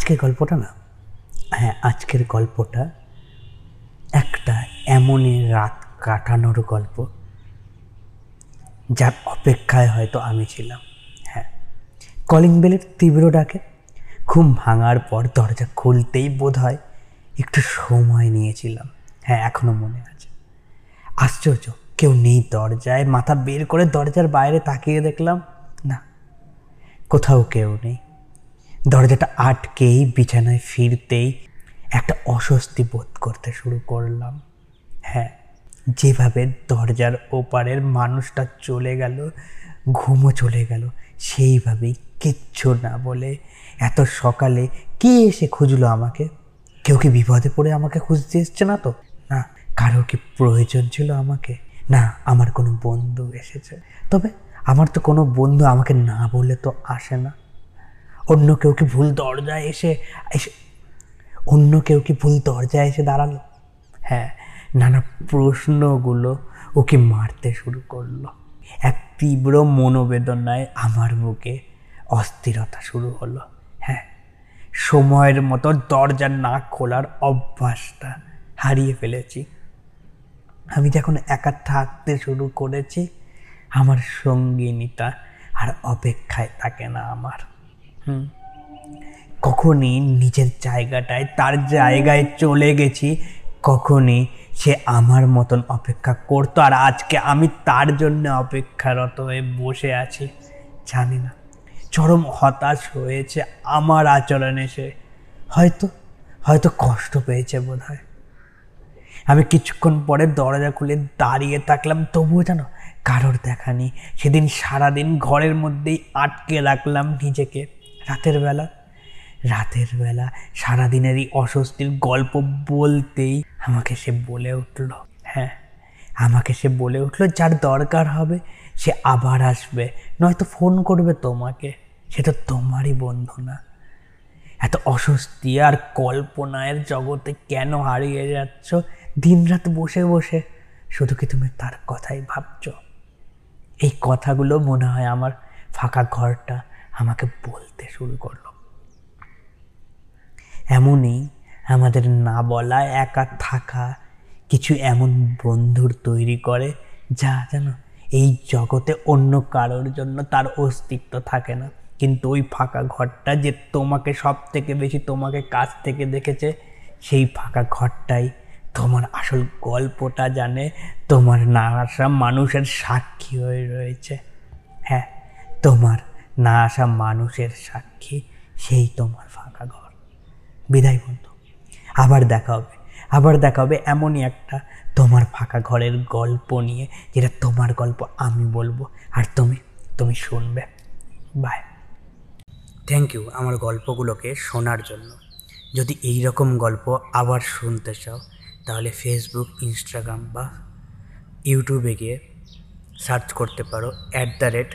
আজকের গল্পটা না হ্যাঁ আজকের গল্পটা একটা এমনই রাত কাটানোর গল্প যার অপেক্ষায় হয়তো আমি ছিলাম হ্যাঁ। কলিং বেলের তীব্র ডাকে, ঘুম ভাঙার পর দরজা খুলতেই বোধ হয় একটু সময় নিয়েছিলাম হ্যাঁ এখনও মনে আছে। আশ্চর্য, কেউ নেই দরজায়, মাথা বের করে দরজার বাইরে তাকিয়ে দেখলাম, না, কোথাও কেউ নেই। দরজাটা আটকেই বিছানায় ফিরতেই একটা অস্বস্তি বোধ করতে শুরু করলাম। হ্যাঁ যেভাবে দরজার ওপারের মানুষটা চলে গেল, ঘুমও চলে গেল, সেইভাবেই কিচ্ছু না বলে এত সকালে কে এসে খুঁজলো আমাকে? কেউ কি বিপদে পড়ে আমাকে খুঁজতে এসছে না তো? না কারও কি প্রয়োজন ছিল আমাকে? না, আমার কোনো বন্ধু এসেছে। তবে আমার তো কোনো বন্ধু আমাকে না বলে তো আসে না। অন্য কেউ কি ভুল দরজায় এসে এসে, অন্য কেউ কি ভুল দরজায় এসে দাঁড়াল? হ্যাঁ নানা প্রশ্নগুলো ওকে মারতে শুরু করল। এক তীব্র মনোবেদনায় আমার বুকে অস্থিরতা শুরু হলো। হ্যাঁ সময়ের মতো দরজা না খোলার অভ্যাসটা হারিয়ে ফেলেছি। আমি যখন একা থাকতে শুরু করেছি, আমার সঙ্গিনীটা আর অপেক্ষায় থাকে না আমার। কখনই নিজের জায়গাটায়, তার জায়গায় চলে গেছি, কখনই সে আমার মতন অপেক্ষা করতো। আর আজকে আমি তার জন্য অপেক্ষারত হয়ে বসে আছি, জানি না। চরম হতাশ হয়েছে আমার আচরণে সে। হয়তো হয়তো কষ্ট পেয়েছে বোধ হয় আমি কিছুক্ষণ পরে দরজা খুলে দাঁড়িয়ে থাকলাম, তবুও জানো কারোর দেখা নেই। সেদিন সারাদিন ঘরের মধ্যেই আটকে রাখলাম নিজেকে। রাতের বেলা রাতের বেলা সারাদিনেরই অস্বস্তির গল্প বলতেই আমাকে সে বলে উঠল। হ্যাঁ আমাকে সে বলে উঠল, যার দরকার হবে সে আবার আসবে। নয়তো ফোন করবে তোমাকে। সে তো তোমারই বন্ধু না। এত অস্বস্তি আর কল্পনায়ের জগতে কেন হারিয়ে যাচ্ছ? দিনরাত বসে বসে। শুধু কি তুমি তার কথাই ভাবছ? এই কথাগুলো মনে হয় আমার ফাঁকা ঘরটা আমাকে বলতে শুরু করল। এমনই আমাদের না বলা, একা থাকা কিছু এমন বন্ধুর তৈরি করে যা যেন এই জগতে অন্য কারোর জন্য তার অস্তিত্ব থাকে না। কিন্তু ওই ফাঁকা ঘরটা যে তোমাকে সব থেকে বেশি তোমাকে কাছ থেকে দেখেছে, সেই ফাঁকা ঘরটাই তোমার আসল গল্পটা জানে, তোমার না মানুষের সাক্ষী হয়ে রয়েছে। হ্যাঁ তোমার না আসা মানুষের সাক্ষী সেই তোমার ফাঁকা ঘর। বিদায় বন্ধু, আবার দেখা হবে, আবার দেখা হবে এমনই একটা তোমার ফাঁকা ঘরের গল্প নিয়ে, যেটা তোমার গল্প আমি বলব আর তুমি তুমি শুনবে। বাই থ্যাংক ইউ আমার গল্পগুলোকে শোনার জন্য। যদি এই রকম গল্প আবার শুনতে চাও, তাহলে ফেসবুক ইনস্টাগ্রাম বা ইউটিউবে গিয়ে সার্চ করতে পারো at the rate